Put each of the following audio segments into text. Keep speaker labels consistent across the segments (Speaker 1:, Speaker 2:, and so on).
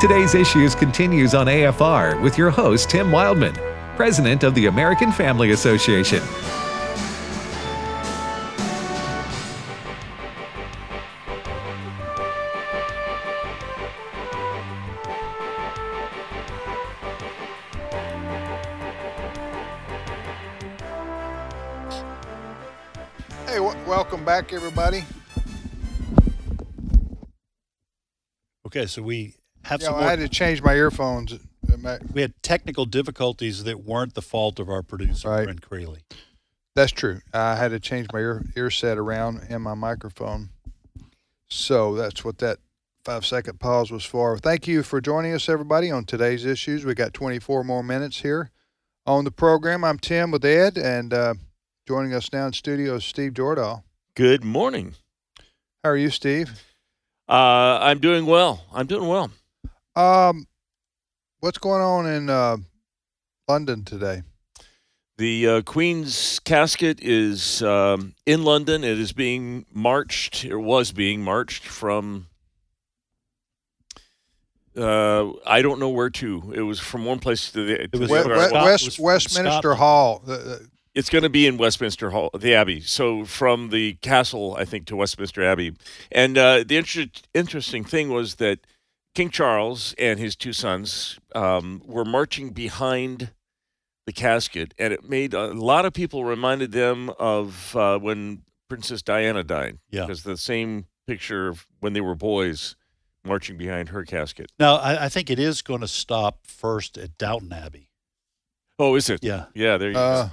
Speaker 1: Today's Issues continues on AFR with your host, Tim Wildmon, President of the American Family Association.
Speaker 2: Hey, w- welcome back, everybody.
Speaker 3: Okay, so we have
Speaker 2: Yeah,
Speaker 3: some
Speaker 2: I
Speaker 3: more,
Speaker 2: had to change my earphones.
Speaker 3: We had technical difficulties that weren't the fault of our producer,
Speaker 2: Right.
Speaker 3: Brent Creeley.
Speaker 2: That's true. I had to change my ear ear set around and my microphone. So that's what that five second pause was for. Thank you for joining us, everybody, on today's issues. We got 24 more minutes here on the program. I'm Tim with Ed, and uh, joining us now in studio is Steve Jordahl.
Speaker 4: Good morning.
Speaker 2: How are you, Steve?
Speaker 4: Uh, I'm doing well. I'm doing well.
Speaker 2: Um, what's going on in uh, London today?
Speaker 4: The uh, Queen's casket is um, in London. It is being marched, It was being marched from. Uh, I don't know where to. It was from one place to the. to
Speaker 3: was
Speaker 4: the
Speaker 2: We-
Speaker 3: from
Speaker 4: other.
Speaker 2: we-
Speaker 3: Scot-
Speaker 2: West, Westminster
Speaker 3: Scotland.
Speaker 2: Hall. The- the-
Speaker 4: It's going to be in Westminster Hall, the Abbey. So from the castle, I think, to Westminster Abbey. And uh, the inter- interesting thing was that King Charles and his two sons um, were marching behind the casket, and it made a lot of people reminded them of uh, when Princess Diana died.
Speaker 3: Yeah.
Speaker 4: because the same picture of when they were boys marching behind her casket.
Speaker 3: Now, I, I think it is going to stop first at Downton Abbey.
Speaker 4: Oh, is it?
Speaker 3: Yeah,
Speaker 4: Yeah, there you
Speaker 2: Uh,
Speaker 4: go.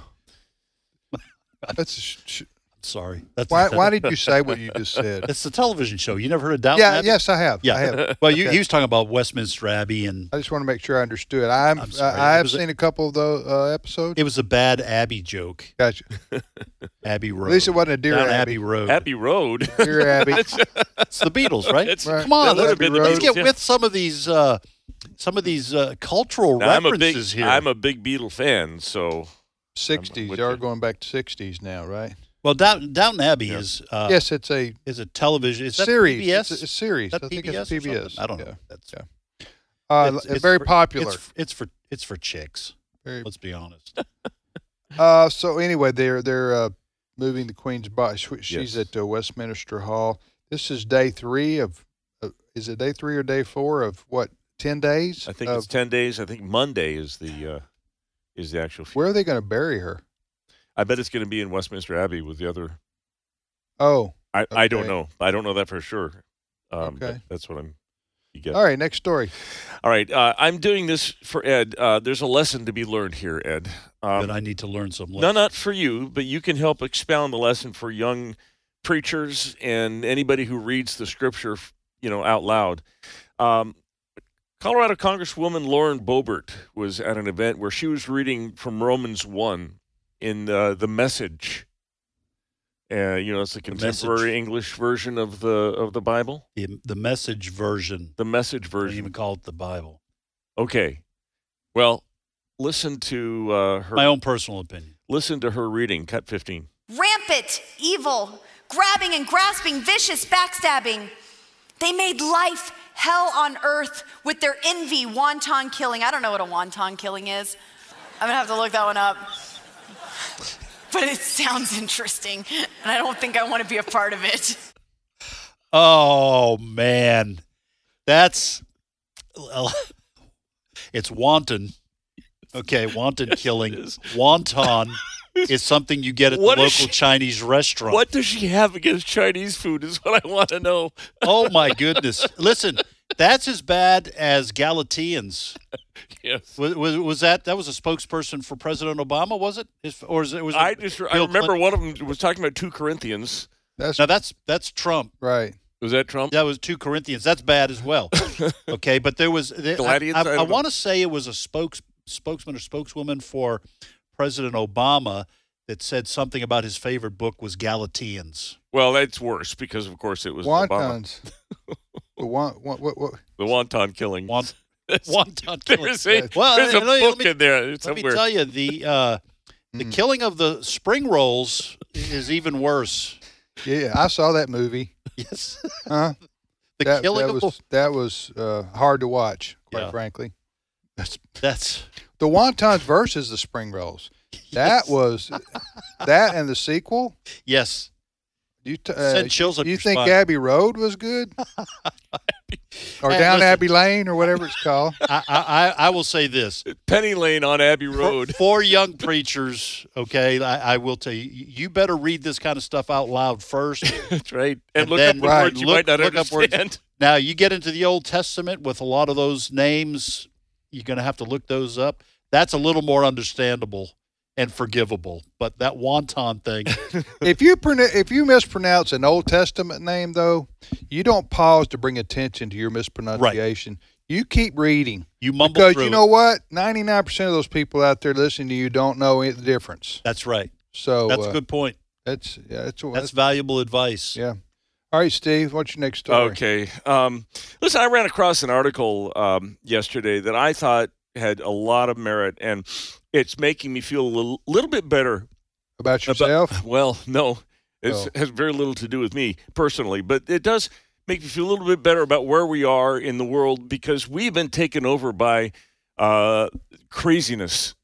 Speaker 2: That's a sh- sh-
Speaker 3: sorry. That's
Speaker 2: why. Why did you say what you just said?
Speaker 3: It's the television show. You never heard of Downton
Speaker 2: Yeah.
Speaker 3: Abbey?
Speaker 2: Yes, I have.
Speaker 3: Yeah.
Speaker 2: I have.
Speaker 3: Well, you,
Speaker 2: Okay.
Speaker 3: he was talking about Westminster Abbey, and
Speaker 2: I just want to make sure I understood. I'm.
Speaker 3: I'm sorry.
Speaker 2: I, I
Speaker 3: It
Speaker 2: have
Speaker 3: was a-
Speaker 2: seen a couple of those uh, episodes.
Speaker 3: it was a bad Abbey joke.
Speaker 2: Gotcha.
Speaker 3: Abbey Road.
Speaker 2: At least it wasn't a Deer
Speaker 3: Down
Speaker 2: Abbey.
Speaker 3: Abbey Road.
Speaker 4: Abbey Road.
Speaker 2: Deer Abbey.
Speaker 3: It's the Beatles, right?
Speaker 4: It's-
Speaker 2: Right.
Speaker 3: Come on,
Speaker 4: That
Speaker 3: let's,
Speaker 4: have been the
Speaker 3: let's
Speaker 4: Beatles,
Speaker 3: get
Speaker 4: yeah.
Speaker 3: with some of these, uh, some of these uh, cultural
Speaker 4: Now, I'm a big,
Speaker 3: references here.
Speaker 4: I'm a big Beatle fan, so
Speaker 2: Sixties.
Speaker 4: with
Speaker 2: They are going back to sixties now, right?
Speaker 3: well, Down, Downton Abbey
Speaker 4: Yeah.
Speaker 3: is uh,
Speaker 2: yes, it's a
Speaker 3: is a television. Is that
Speaker 2: series.
Speaker 3: PBS?
Speaker 2: It's a, a series.
Speaker 3: That
Speaker 2: I think
Speaker 3: PBS
Speaker 2: it's PBS.
Speaker 3: I don't
Speaker 2: Yeah.
Speaker 3: know. That's
Speaker 2: Yeah. Uh,
Speaker 3: It's-
Speaker 2: it's
Speaker 3: it's
Speaker 2: very
Speaker 3: for-
Speaker 2: popular.
Speaker 3: It's, it's for it's for chicks.
Speaker 2: Very-
Speaker 3: Let's be honest.
Speaker 2: Uh, so anyway, they're they're uh, moving the Queen's body. Sh- She's
Speaker 4: Yes.
Speaker 2: at uh, Westminster Hall. This is day three of. Uh, is it day three or day four of what? Ten days.
Speaker 4: I think
Speaker 2: of,
Speaker 4: it's ten days. I think Monday is the uh, is the actual.
Speaker 2: Where are they going to bury her?
Speaker 4: I bet it's going to be in Westminster Abbey with the other.
Speaker 2: Oh,
Speaker 4: I, I don't know. I don't know that for sure. Um,
Speaker 2: Okay.
Speaker 4: that's what I'm. You get.
Speaker 2: all right. Next story.
Speaker 4: All right. Uh, I'm doing this for Ed. Uh, there's a lesson to be learned here, Ed. Um,
Speaker 3: but I need to learn some.
Speaker 4: No, not for you, but you can help expound the lesson for young preachers and anybody who reads the scripture, you know, out loud. Um, Colorado Congresswoman Lauren Boebert was at an event where she was reading from Romans one in uh, the Message. Uh, you know, it's the
Speaker 3: Message.
Speaker 4: contemporary English version of the of the Bible,
Speaker 3: the, the message version.
Speaker 4: the Message
Speaker 3: version. don't even call it the Bible.
Speaker 4: Okay, well, listen to uh, her.
Speaker 3: My own personal opinion.
Speaker 4: Listen to her reading, cut fifteen.
Speaker 5: rampant, evil, grabbing and grasping, vicious, backstabbing. They made life hell on earth with their envy, wonton killing. I don't know what a wonton killing is. I'm gonna have to look that one up. But it sounds interesting, and I don't think I want to be a part of it.
Speaker 3: Oh man, that's it's wanton. Okay, wanton killing.
Speaker 4: is.
Speaker 3: Wonton is something you get at
Speaker 4: What
Speaker 3: the local
Speaker 4: she-
Speaker 3: Chinese restaurant.
Speaker 4: What does she have against Chinese food? Is what I want to know.
Speaker 3: Oh my goodness! Listen, that's as bad as Galatians.
Speaker 4: Yes.
Speaker 3: Was, was, was that that was a spokesperson for President Obama? Was it? His, or is it was it
Speaker 4: I just I remember
Speaker 3: Clinton?
Speaker 4: one of them was talking about two Corinthians.
Speaker 2: That's
Speaker 3: Now that's that's Trump.
Speaker 2: right.
Speaker 4: Was that Trump?
Speaker 3: That was two Corinthians. That's bad as well. okay, but there was there, I,
Speaker 4: I
Speaker 3: I, I want to say it was a spokes spokesman or spokeswoman for President Obama that said something about his favorite book was Galatians.
Speaker 4: Well, that's worse because of course it was Obama.
Speaker 2: Wontons. the one, what, what, what,
Speaker 4: The wonton killing.
Speaker 3: Want,
Speaker 4: There's-
Speaker 3: wonton killing.
Speaker 4: There's a,
Speaker 3: Well,
Speaker 4: there's a
Speaker 3: let me-
Speaker 4: book
Speaker 3: let me-
Speaker 4: in there
Speaker 3: Let me tell you, the uh, the
Speaker 2: Mm.
Speaker 3: killing of the spring rolls is even worse.
Speaker 2: Yeah, I saw that movie.
Speaker 3: Yes,
Speaker 2: Huh?
Speaker 3: The
Speaker 2: that,
Speaker 3: killing
Speaker 2: that
Speaker 3: of
Speaker 2: was that was uh, hard to watch, quite
Speaker 3: Yeah.
Speaker 2: frankly. That's
Speaker 3: that's
Speaker 2: the wontons versus the spring rolls. That was that and the sequel.
Speaker 3: yes.
Speaker 2: You t- uh,
Speaker 3: Send chills up
Speaker 2: you think
Speaker 3: spine.
Speaker 2: Abbey Road was good, or
Speaker 3: Hey,
Speaker 2: down
Speaker 3: listen.
Speaker 2: Abbey Lane, or whatever it's called?
Speaker 3: I, I I I will say this.
Speaker 4: Penny Lane on Abbey Road.
Speaker 3: for young preachers, okay, I, I will tell you, you better read this kind of stuff out loud first.
Speaker 4: That's right. And,
Speaker 3: And
Speaker 4: look
Speaker 3: then-
Speaker 4: up the
Speaker 2: Right.
Speaker 4: words you
Speaker 3: Look-
Speaker 4: might not
Speaker 3: look up words.
Speaker 4: understand.
Speaker 3: Now, you get into the Old Testament with a lot of those names, you're going to have to look those up. That's a little more understandable and forgivable. But that wonton thing,
Speaker 2: if you if you mispronounce an Old Testament name, though, you don't pause to bring attention to your mispronunciation. You keep reading
Speaker 3: you mumble
Speaker 2: because
Speaker 3: through.
Speaker 2: you know what? Ninety nine percent of those people out there listening to you don't know the difference.
Speaker 3: That's right.
Speaker 2: So
Speaker 3: That's
Speaker 2: uh,
Speaker 3: a good point.
Speaker 2: That's yeah. That's,
Speaker 3: That's
Speaker 2: that's
Speaker 3: valuable advice.
Speaker 2: yeah. All right, Steve. What's your next story?
Speaker 4: Okay. Um, listen, I ran across an article um, yesterday that I thought had a lot of merit, and it's making me feel a little, little bit better.
Speaker 2: About
Speaker 4: About-
Speaker 2: yourself?
Speaker 4: Well, no, it
Speaker 2: Oh.
Speaker 4: has very little to do with me personally, but it does make me feel a little bit better about where we are in the world because we've been taken over by uh, craziness.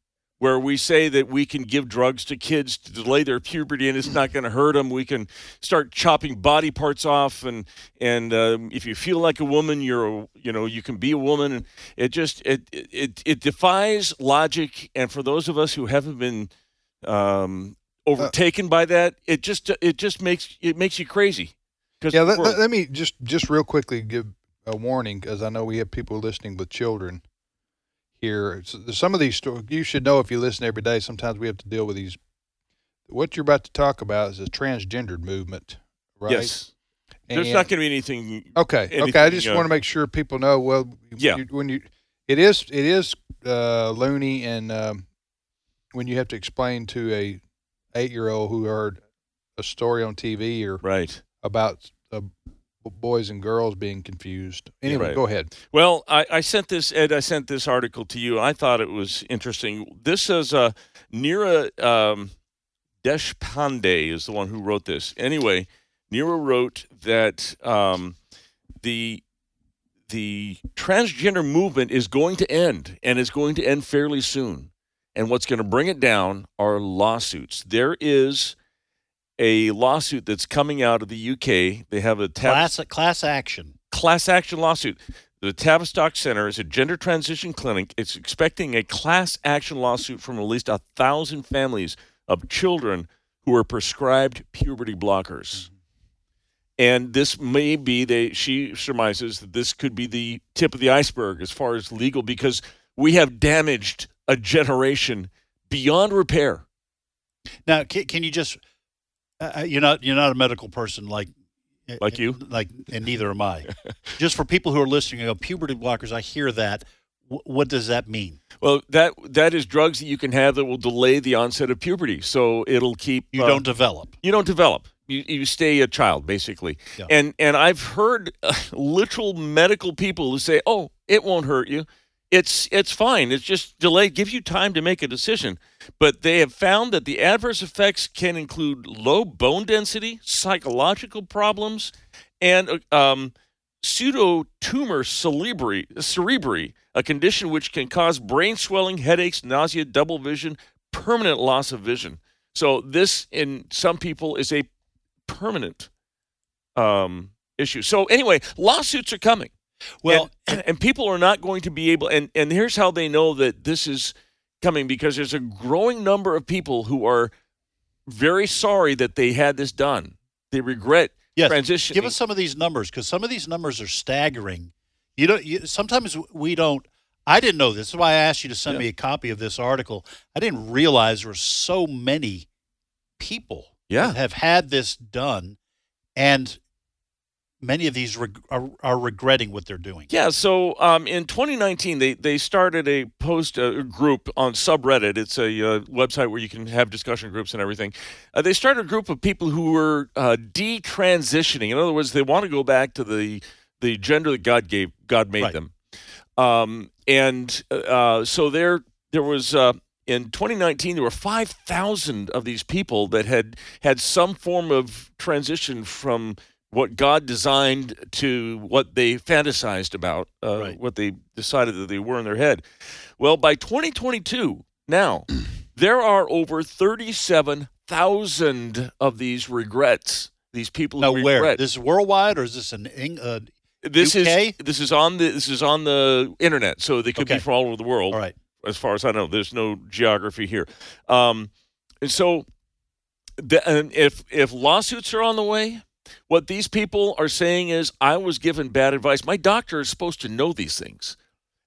Speaker 4: Where we say that we can give drugs to kids to delay their puberty and it's not going to hurt them. We can start chopping body parts off, and and um, if you feel like a woman, you're a, you know you can be a woman. And it just it it it defies logic. And for those of us who haven't been um, overtaken by that, it just it just makes it makes you crazy. 'Cause
Speaker 2: Yeah. Let, let, let me just just real quickly give a warning because I know we have people listening with children here. Some of these stories you should know if you listen every day. Sometimes we have to deal with these. What you're about to talk about is a transgendered movement, right?
Speaker 4: Yes, there's not going to be anything.
Speaker 2: Okay. Okay. I
Speaker 4: anything,
Speaker 2: just
Speaker 4: uh,
Speaker 2: want to make sure people know. Well,
Speaker 4: Yeah.
Speaker 2: You, when you, it is it is uh, loony, and um, when you have to explain to a eight year old who heard a story on TV or
Speaker 4: Right.
Speaker 2: about b- boys and girls being confused. Anyway,
Speaker 4: Right.
Speaker 2: go ahead.
Speaker 4: Well, I, I sent this Ed. I sent this article to you. I thought it was interesting. This is uh, Neera um, Deshpande is the one who wrote this. Anyway, Neera wrote that um, the the transgender movement is going to end, and is going to end fairly soon. And what's going to bring it down are lawsuits. There is a lawsuit that's coming out of the UK. They have a tab-
Speaker 3: Class class action.
Speaker 4: class action lawsuit. The Tavistock Center is a gender transition clinic. It's expecting a class action lawsuit from at least a thousand families of children who are prescribed puberty blockers. And this may be they she surmises that this could be the tip of the iceberg as far as legal because we have damaged a generation beyond repair.
Speaker 3: Now, can, can you just? Uh, you're not you're not a medical person like
Speaker 4: Like you?
Speaker 3: like, and neither am I. just for people who are listening, puberty blockers. I hear that. W- what does that mean?
Speaker 4: Well, that that is drugs that you can have that will delay the onset of puberty. So it'll keep
Speaker 3: You
Speaker 4: uh,
Speaker 3: don't develop.
Speaker 4: you don't develop. You, you stay a child basically.
Speaker 3: Yeah.
Speaker 4: And and I've heard uh, literal medical people who say, "Oh, it won't hurt you. It's it's fine. It's just delay. Give you time to make a decision." But they have found that the adverse effects can include low bone density, psychological problems, and uh, um, pseudotumor cerebri, cerebri, a condition which can cause brain swelling, headaches, nausea, double vision, permanent loss of vision. So this, in some people, is a permanent um, issue. So anyway, lawsuits are coming.
Speaker 3: Well,
Speaker 4: and, and people are not going to be able. And and here's how they know that this is coming because there's a growing number of people who are very sorry that they had this done. They regret
Speaker 3: yes.
Speaker 4: transitioning.
Speaker 3: Give us some of these numbers because some of these numbers are staggering. You don't. You, sometimes we don't. I didn't know this. This is why I asked you to send
Speaker 4: Yeah.
Speaker 3: me a copy of this article. I didn't realize there were so many people
Speaker 4: Yeah.
Speaker 3: that have had this done, and many of these reg- are, are regretting what they're doing.
Speaker 4: Yeah, so um, in 2019, they, they started a post uh, group on subreddit. It's a uh, website where you can have discussion groups and everything. Uh, they started a group of people who were uh, detransitioning. In other words, they want to go back to the the gender that God gave, God made
Speaker 3: Right.
Speaker 4: them. Um, and uh, so there there was uh, in 2019 there were 5,000 of these people that had had some form of transition from what God designed to what they fantasized about, uh,
Speaker 3: Right.
Speaker 4: what they decided that they were in their head. Well, by 2022, now there are over 37,000 of these regrets. These people
Speaker 3: Now,
Speaker 4: who
Speaker 3: where this is worldwide, or is this an Eng- uh,
Speaker 4: this
Speaker 3: UK?
Speaker 4: is this is on the this is on the internet, so they could
Speaker 3: Okay.
Speaker 4: be from all over the world
Speaker 3: all right?
Speaker 4: as far as I know. There's no geography here. Um, and so, the, and if if lawsuits are on the way, what these people are saying is, I was given bad advice. My doctor is supposed to know these things.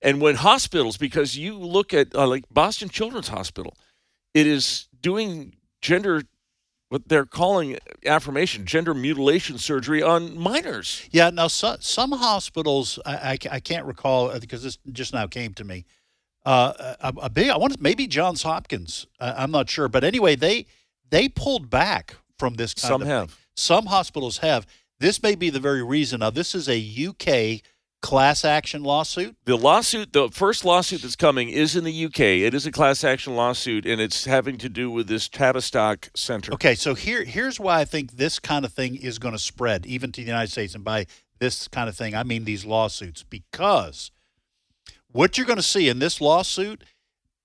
Speaker 4: And when hospitals, because you look at uh, like Boston Children's Hospital, it is doing gender, what they're calling affirmation, gender mutilation surgery on minors.
Speaker 3: Yeah. Now, so, some hospitals, I, I, I can't recall uh, because this just now came to me. Uh, a, a big, I want to, maybe Johns Hopkins. Uh, I'm not sure, but anyway, they they pulled back from this. Kind of.
Speaker 4: Some have.
Speaker 3: Thing. Some hospitals have. This may be the very reason. Now, this is a UK class action lawsuit.
Speaker 4: The lawsuit, the first lawsuit that's coming is in the UK. It is a class action lawsuit, and it's having to do with this Tavistock Center.
Speaker 3: Okay, so here here's why I think this kind of thing is going to spread even to the United States, and by this kind of thing I mean these lawsuits because what you're going to see in this lawsuit,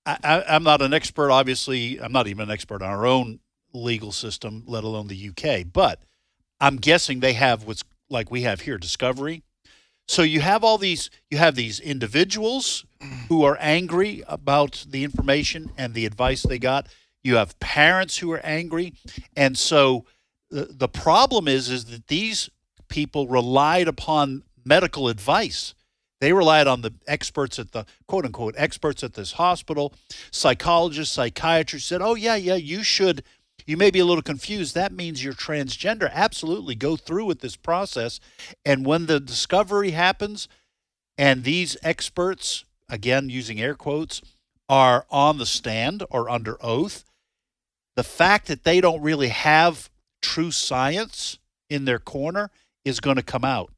Speaker 3: I, I, I'm not an expert. Obviously, I'm not even an expert on our own legal system, let alone the UK. But I'm guessing they have what's like we have here, discovery. So you have all these you have these individuals mm. who are angry about the information and the advice they got. You have parents who are angry. And so the, the problem is is that these people relied upon medical advice. They relied on the experts at the quote unquote experts at this hospital, psychologists, psychiatrists said, "Oh yeah, yeah, you should you may be a little confused. That means you're transgender. Absolutely go through with this process. And when the discovery happens and these experts, again using air quotes, are on the stand or under oath, the fact that they don't really have true science in their corner is going to come out.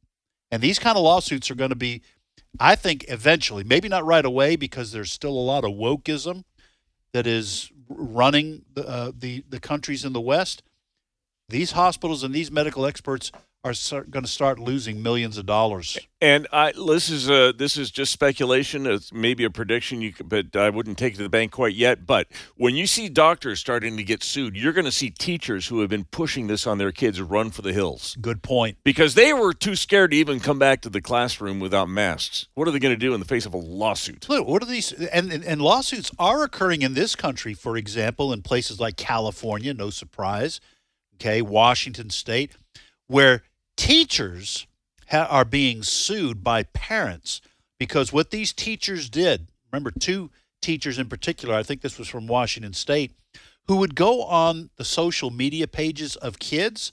Speaker 3: And these kind of lawsuits are going to be, I think, eventually, maybe not right away because there's still a lot of wokeism that is running the, uh, the the countries in the West. These hospitals and these medical experts are start, going to start losing millions of dollars.
Speaker 4: And I, this is uh, this is just speculation. It's maybe a prediction, you could, but I wouldn't take it to the bank quite yet. But when you see doctors starting to get sued, you're going to see teachers who have been pushing this on their kids run for the hills
Speaker 3: Good point.
Speaker 4: because they were too scared to even come back to the classroom without masks. What are they going to do in the face of a lawsuit?
Speaker 3: Look, what are these? And, and and lawsuits are occurring in this country, for example, in places like California, no surprise. Okay, Washington State, where teachers ha- are being sued by parents because what these teachers did. Remember, two teachers in particular. I think this was from Washington State, who would go on the social media pages of kids.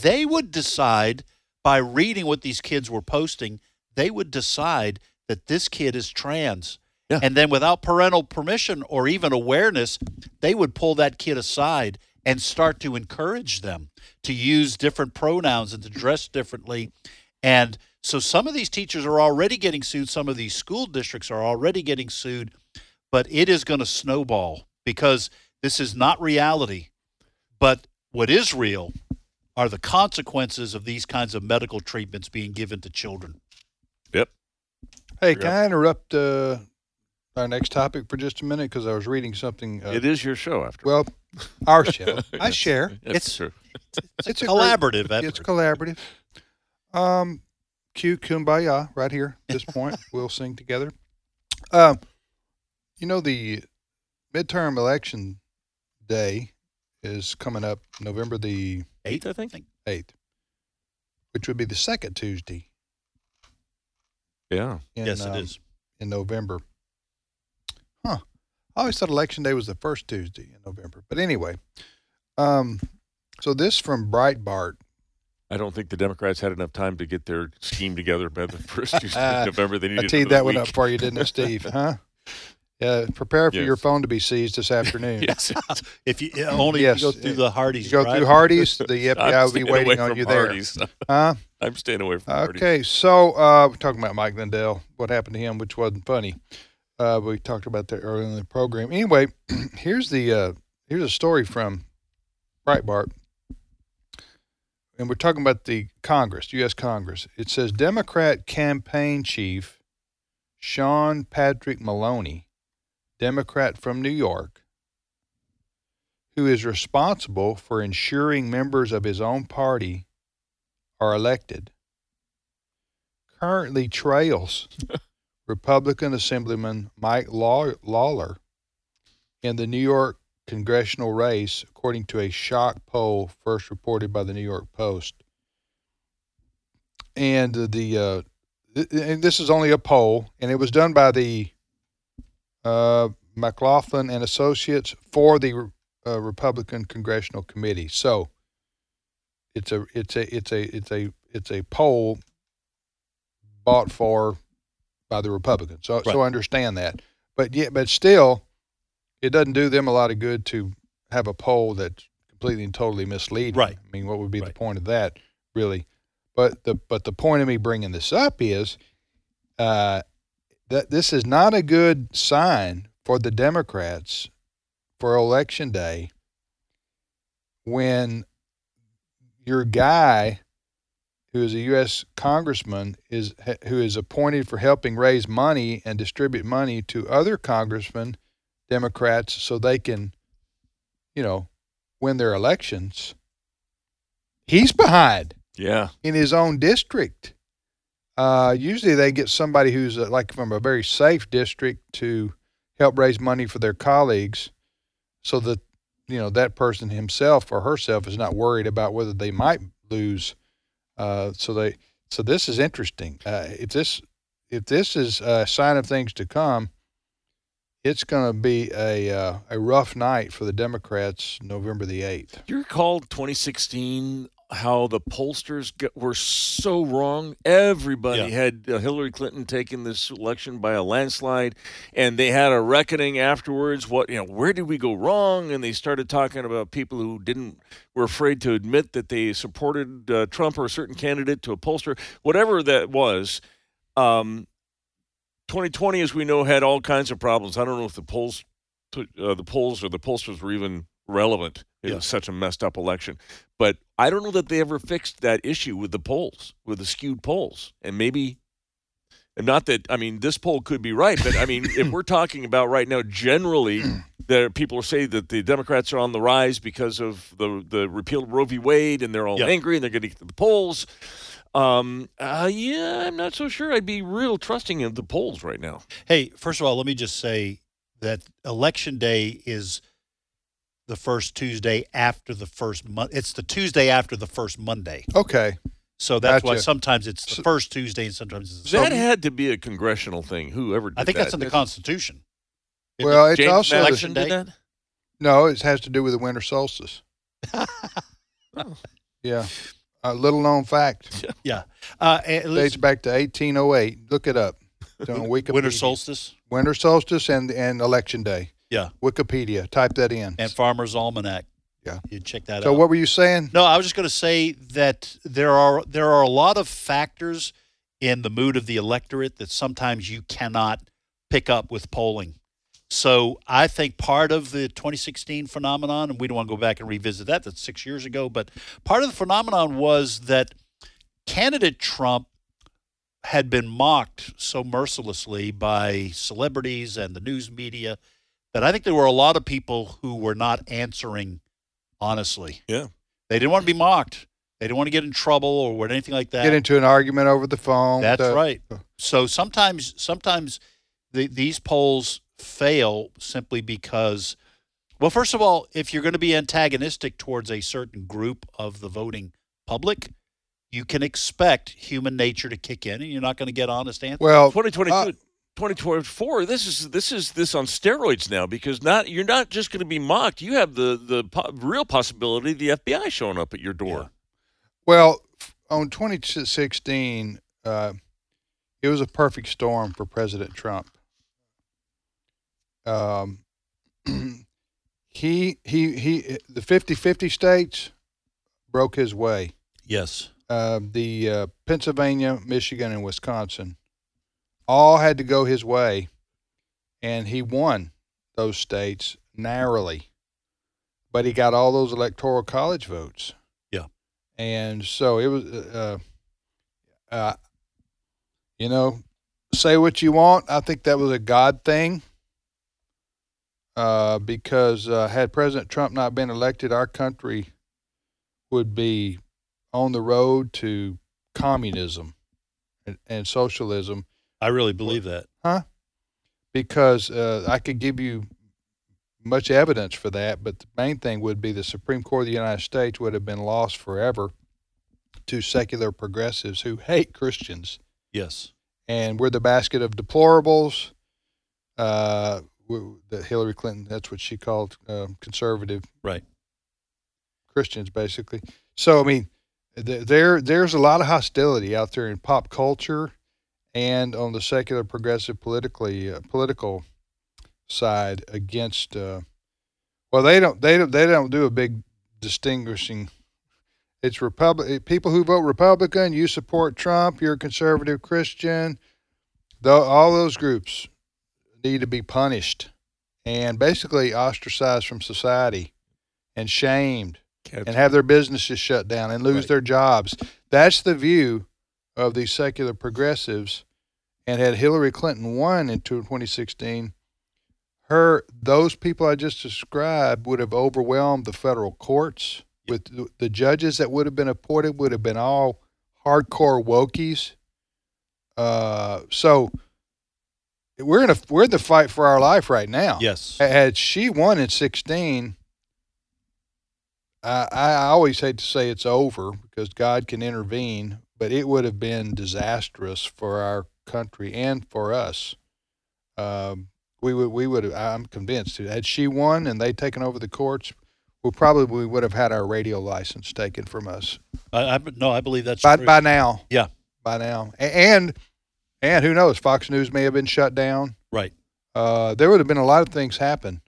Speaker 3: They would decide by reading what these kids were posting. They would decide that this kid is trans.
Speaker 4: Yeah.
Speaker 3: And then without parental permission or even awareness, they would pull that kid aside and start to encourage them to use different pronouns and to dress differently. And so some of these teachers are already getting sued, some of these school districts are already getting sued, but it is going to snowball because this is not reality. But what is real are the consequences of these kinds of medical treatments being given to children.
Speaker 4: Yep.
Speaker 2: Hey, can I interrupt uh, our next topic for just a minute? Because I was reading something. Uh,
Speaker 4: it is your show after.
Speaker 2: well, our show. I share.
Speaker 4: That's
Speaker 3: it's-
Speaker 4: true.
Speaker 2: It's a
Speaker 3: Collaborative effort.
Speaker 2: It's collaborative. Um, cue kumbaya right here. At this point, we'll sing together. Um, you know the midterm election day is coming up November the
Speaker 4: eighth, I think.
Speaker 2: eighth, which would be the second Tuesday.
Speaker 4: Yeah.
Speaker 2: In,
Speaker 3: yes, it
Speaker 2: um,
Speaker 3: is.
Speaker 2: in November. Huh. I always thought election day was the first Tuesday in November. But anyway, um, so this from Breitbart.
Speaker 4: I don't think the Democrats had enough time to get their scheme together by the first Tuesday of November. They needed
Speaker 2: I teed
Speaker 4: another
Speaker 2: that one up for you, didn't I, Steve? Huh? Yeah. Prepare for
Speaker 4: Yes.
Speaker 2: your phone to be seized this afternoon.
Speaker 4: Yes.
Speaker 3: If you only
Speaker 2: Yes,
Speaker 3: if you go through
Speaker 2: uh,
Speaker 3: the Hardee's,
Speaker 2: You go
Speaker 3: drive-
Speaker 2: through Hardee's, the FBI
Speaker 4: I'm
Speaker 2: will be waiting on
Speaker 4: from
Speaker 2: you there.
Speaker 4: Hardee's.
Speaker 2: Huh?
Speaker 4: I'm staying away from Hardee's.
Speaker 2: Okay, so uh, we're talking about Mike Lindell, what happened to him, which wasn't funny. Uh, we talked about that earlier in the program. Anyway, here's the uh, here's a story from Breitbart. and we're talking about the Congress, U.S. Congress. It says Democrat campaign chief Sean Patrick Maloney, Democrat from New York, who is responsible for ensuring members of his own party are elected, currently trails Republican Assemblyman Mike Lawler in the New York congressional race, according to a shock poll first reported by the New York Post. And the uh, th- and this is only a poll, and it was done by the uh, McLaughlin and Associates for the uh, Republican Congressional Committee. So it's a it's a it's a it's a it's a poll bought for by the Republicans. So so
Speaker 3: Right.
Speaker 2: understand that. But yeah, but still, it doesn't do them a lot of good to have a poll that's completely and totally misleading.
Speaker 3: Right.
Speaker 2: I mean, what would be the point of that, really? But the but the point of me bringing this up is uh, that this is not a good sign for the Democrats for election day when your guy who is a U.S. congressman is who is appointed for helping raise money and distribute money to other congressmen, Democrats, so they can, you know, win their elections. He's behind
Speaker 4: Yeah.
Speaker 2: in his own district. Uh, usually they get somebody who's uh, like from a very safe district to help raise money for their colleagues so that, you know, that person himself or herself is not worried about whether they might lose. Uh, so they, so this is interesting. Uh, if this, if this is a sign of things to come, it's going to be a uh, a rough night for the Democrats November the eighth.
Speaker 4: Do you recall 2016 how the pollsters get, were so wrong? Everybody
Speaker 3: Yeah.
Speaker 4: had uh, Hillary Clinton taking this election by a landslide, and they had a reckoning afterwards. What you know, where did we go wrong? And they started talking about people who didn't were afraid to admit that they supported uh, Trump or a certain candidate to a pollster, whatever that was. Um, 2020, as we know, had all kinds of problems. I don't know if the polls, uh, the polls or the pollsters were even relevant. It
Speaker 3: Yeah.
Speaker 4: was such a messed up election. But I don't know that they ever fixed that issue with the polls, with the skewed polls. And maybe, and not that, I mean, this poll could be right, but I mean, if we're talking about right now, generally, there people are saying that the Democrats are on the rise because of the the repeal of Roe v. Wade, and they're all
Speaker 3: Yeah.
Speaker 4: angry and they're going to get to the polls. Um, uh, yeah, I'm not so sure. I'd be real trusting of the polls right now.
Speaker 3: Hey, first of all, let me just say that election day is the first Tuesday after the first month. It's the Tuesday after the first Monday.
Speaker 2: Okay.
Speaker 3: So that's why sometimes it's the
Speaker 2: So-
Speaker 3: first Tuesday and sometimes it's the
Speaker 4: that
Speaker 3: second.
Speaker 4: had to be a congressional thing. Whoever did
Speaker 3: I think
Speaker 4: that.
Speaker 3: that's in the Constitution. Isn't
Speaker 2: Well,
Speaker 3: it?
Speaker 2: it's
Speaker 4: James
Speaker 2: also the,
Speaker 4: did
Speaker 3: Day?
Speaker 4: that.
Speaker 2: No, it has to do with the winter solstice. Yeah. A little known fact.
Speaker 3: yeah. Uh, and
Speaker 2: Dates back to 1808. Look it up. It's on Wikipedia.
Speaker 3: winter solstice
Speaker 2: Winter solstice and, and election day.
Speaker 3: Yeah.
Speaker 2: Wikipedia. Type that in.
Speaker 3: and Farmer's Almanac.
Speaker 2: Yeah.
Speaker 3: You check that
Speaker 2: so
Speaker 3: out.
Speaker 2: So what were you saying?
Speaker 3: No, I was just going to say that there are there are a lot of factors in the mood of the electorate that sometimes you cannot pick up with polling. So I think part of the 2016 phenomenon, and we don't want to go back and revisit that. That's six years ago, but part of the phenomenon was that candidate Trump had been mocked so mercilessly by celebrities and the news media that I think there were a lot of people who were not answering honestly.
Speaker 4: Yeah.
Speaker 3: They didn't want to be mocked. They didn't want to get in trouble or anything like that.
Speaker 2: Get into an argument over the phone.
Speaker 3: That's
Speaker 2: Uh,
Speaker 3: right. So sometimes, sometimes the, these polls fail simply because, well, first of all, if you're going to be antagonistic towards a certain group of the voting public, you can expect human nature to kick in, and you're not going to get honest answers.
Speaker 2: Well,
Speaker 4: 2022,
Speaker 2: uh,
Speaker 4: 2024. This is this is this on steroids now because not you're not just going to be mocked. You have the the po- real possibility of the FBI showing up at your door.
Speaker 2: Well, on 2016, uh, it was a perfect storm for President Trump. Um, he he he the 50-50 states broke his way.
Speaker 3: Yes.
Speaker 2: Uh, the uh, Pennsylvania, Michigan, and Wisconsin all had to go his way, and he won those states narrowly. But he got all those electoral college votes.
Speaker 3: Yeah.
Speaker 2: and so it was. Uh, uh, you know, say what you want. I think that was a God thing. Uh, because uh, had President Trump not been elected, our country would be on the road to communism and, and socialism.
Speaker 3: I really believe that.
Speaker 2: Huh? Because uh, I could give you much evidence for that, but the main thing would be the Supreme Court of the United States would have been lost forever to secular progressives who hate Christians.
Speaker 3: Yes.
Speaker 2: And we're the basket of deplorables. Uh, that Hillary Clinton, that's what she called uh, conservative
Speaker 3: right
Speaker 2: Christians, basically. So, I mean, th- there there's a lot of hostility out there in pop culture and on the secular progressive politically uh, political side against uh, well they don't they don't they don't do a big distinguishing it's republic people who vote republican you support trump you're a conservative christian though all those groups need to be punished and basically ostracized from society and shamed and have their businesses shut down and lose right. their jobs that's the view of these secular progressives and had hillary clinton won in 2016 her those people I just described would have overwhelmed the federal courts with the judges that would have been appointed would have been all hardcore wokies. Uh, so we're in a we're in the fight for our life right now.
Speaker 3: Yes.
Speaker 2: Had she won in sixteen, I, I always hate to say it's over because God can intervene, but it would have been disastrous for our country and for us. Um, we would we would I'm convinced had she won and they taken over the courts, we probably would have had our radio license taken from us.
Speaker 3: I, I no, I believe that's
Speaker 2: by
Speaker 3: true.
Speaker 2: by now.
Speaker 3: Yeah,
Speaker 2: by now, and and who knows? Fox News may have been shut down.
Speaker 3: Right.
Speaker 2: Uh, there would have been a lot of things happen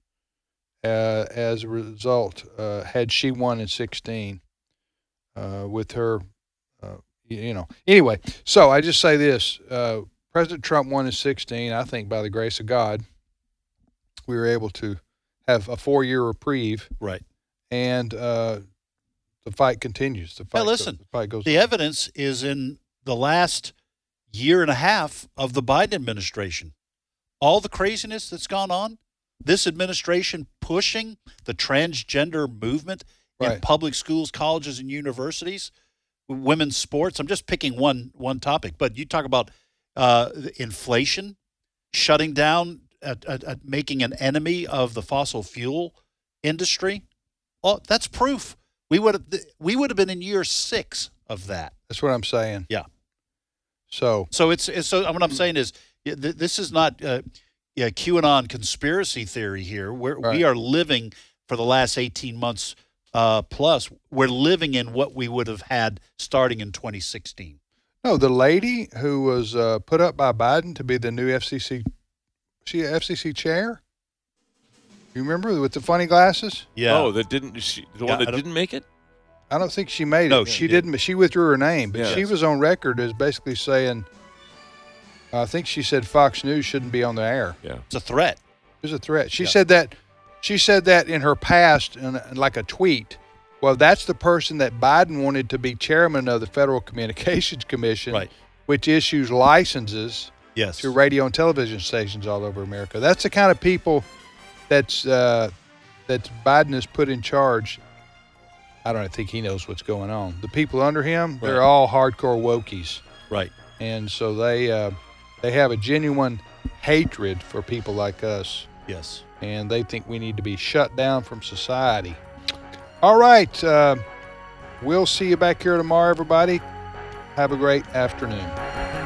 Speaker 2: uh, as a result uh, had she won in 16 uh, with her. You know. Anyway, so I just say this: uh, President Trump won in 16. I think by the grace of God we were able to have a four year reprieve.
Speaker 3: Right.
Speaker 2: And uh, the fight continues. The fight,
Speaker 3: now listen,
Speaker 2: goes, the, fight goes
Speaker 3: the evidence is in the last year and a half of the Biden administration. All the craziness that's gone on, this administration pushing the transgender movement right. in public schools, colleges, and universities, women's sports. I'm just picking one one topic, but you talk about uh, inflation, shutting down at, making an enemy of the fossil fuel industry, well, that's proof. We would have we would have been in year six of that.
Speaker 2: That's what I'm saying.
Speaker 3: Yeah.
Speaker 2: So
Speaker 3: so it's, it's so what I'm saying is this is not uh, yeah QAnon conspiracy theory here. We're, right. We are living for the last 18 months uh, plus. We're living in what we would have had starting in 2016.
Speaker 2: No, the lady who was uh, put up by Biden to be the new FCC she an FCC chair? You remember with the funny glasses?
Speaker 4: Yeah. Oh, that didn't she, the yeah, one that didn't make it?
Speaker 2: I don't think she made
Speaker 3: no,
Speaker 2: it.
Speaker 3: She,
Speaker 2: she did. not She withdrew her name, but she was on record as basically saying, I think she said Fox News shouldn't be on the air.
Speaker 4: Yeah,
Speaker 3: it's a threat.
Speaker 2: It was a threat. She yeah. said that. She said that in her past, in, like a tweet. Well, that's the person that Biden wanted to be chairman of the Federal Communications Commission,
Speaker 3: right.
Speaker 2: which issues licenses
Speaker 3: yes.
Speaker 2: to radio and television stations all over America. That's the kind of people that's uh, that Biden has put in charge. I don't think he knows what's going on. The people under him, right. they're all hardcore wokies,
Speaker 3: right?
Speaker 2: And so they uh, they have a genuine hatred for people like us.
Speaker 3: Yes,
Speaker 2: and they think we need to be shut down from society. All right, uh, we'll see you back here tomorrow, everybody. Have a great afternoon.